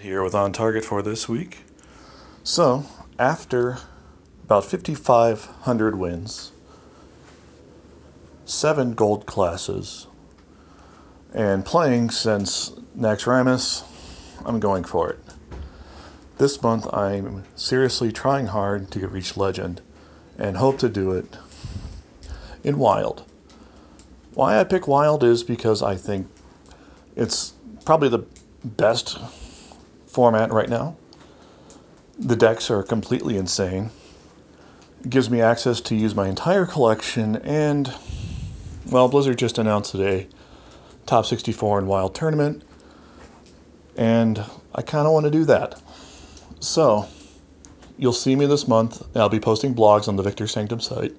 Here with On Target for this week. So, after about 5,500 wins, seven gold classes, and playing since Naxxramas, I'm going for it. This month, I'm seriously trying hard to reach Legend and hope to do it in Wild. Why I pick Wild is because I think it's probably the best format right now. The decks are completely insane. It gives me access to use my entire collection, and, well, Blizzard just announced today top 64 in Wild Tournament, and I kind of want to do that. So, you'll see me this month. I'll be posting blogs on the Victor Sanctum site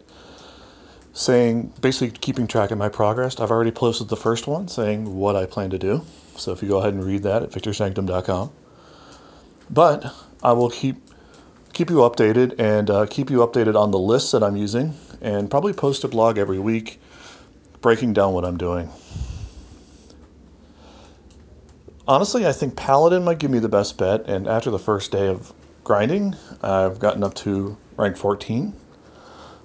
saying, basically keeping track of my progress. I've already posted the first one saying what I plan to do. So if you go ahead and read that at victorsanctum.com. But I will keep keep you updated and uh, keep you updated on the lists that I'm using and probably post a blog every week breaking down what I'm doing. Honestly, I think Paladin might give me the best bet, and after the first day of grinding, I've gotten up to rank 14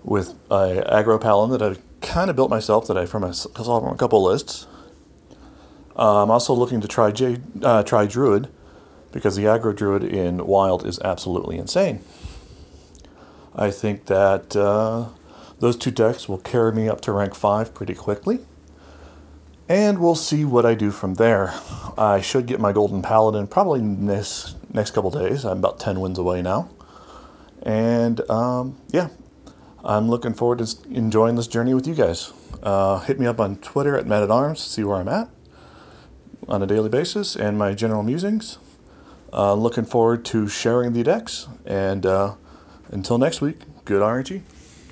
with a aggro Paladin that I've kind of built myself that I from a, from a couple lists. Uh, I'm also looking to try J, uh, try Druid because the aggro druid in wild is absolutely insane. I think that uh, those two decks will carry me up to rank 5 pretty quickly. And we'll see what I do from there. I should get my Golden Paladin probably this next couple days. I'm about 10 wins away now. And um, yeah, I'm looking forward to enjoying this journey with you guys. Uh, hit me up on Twitter at Mad at Arms to see where I'm at on a daily basis and my general musings. Uh, looking forward to sharing the decks. And uh, until next week, good RNG.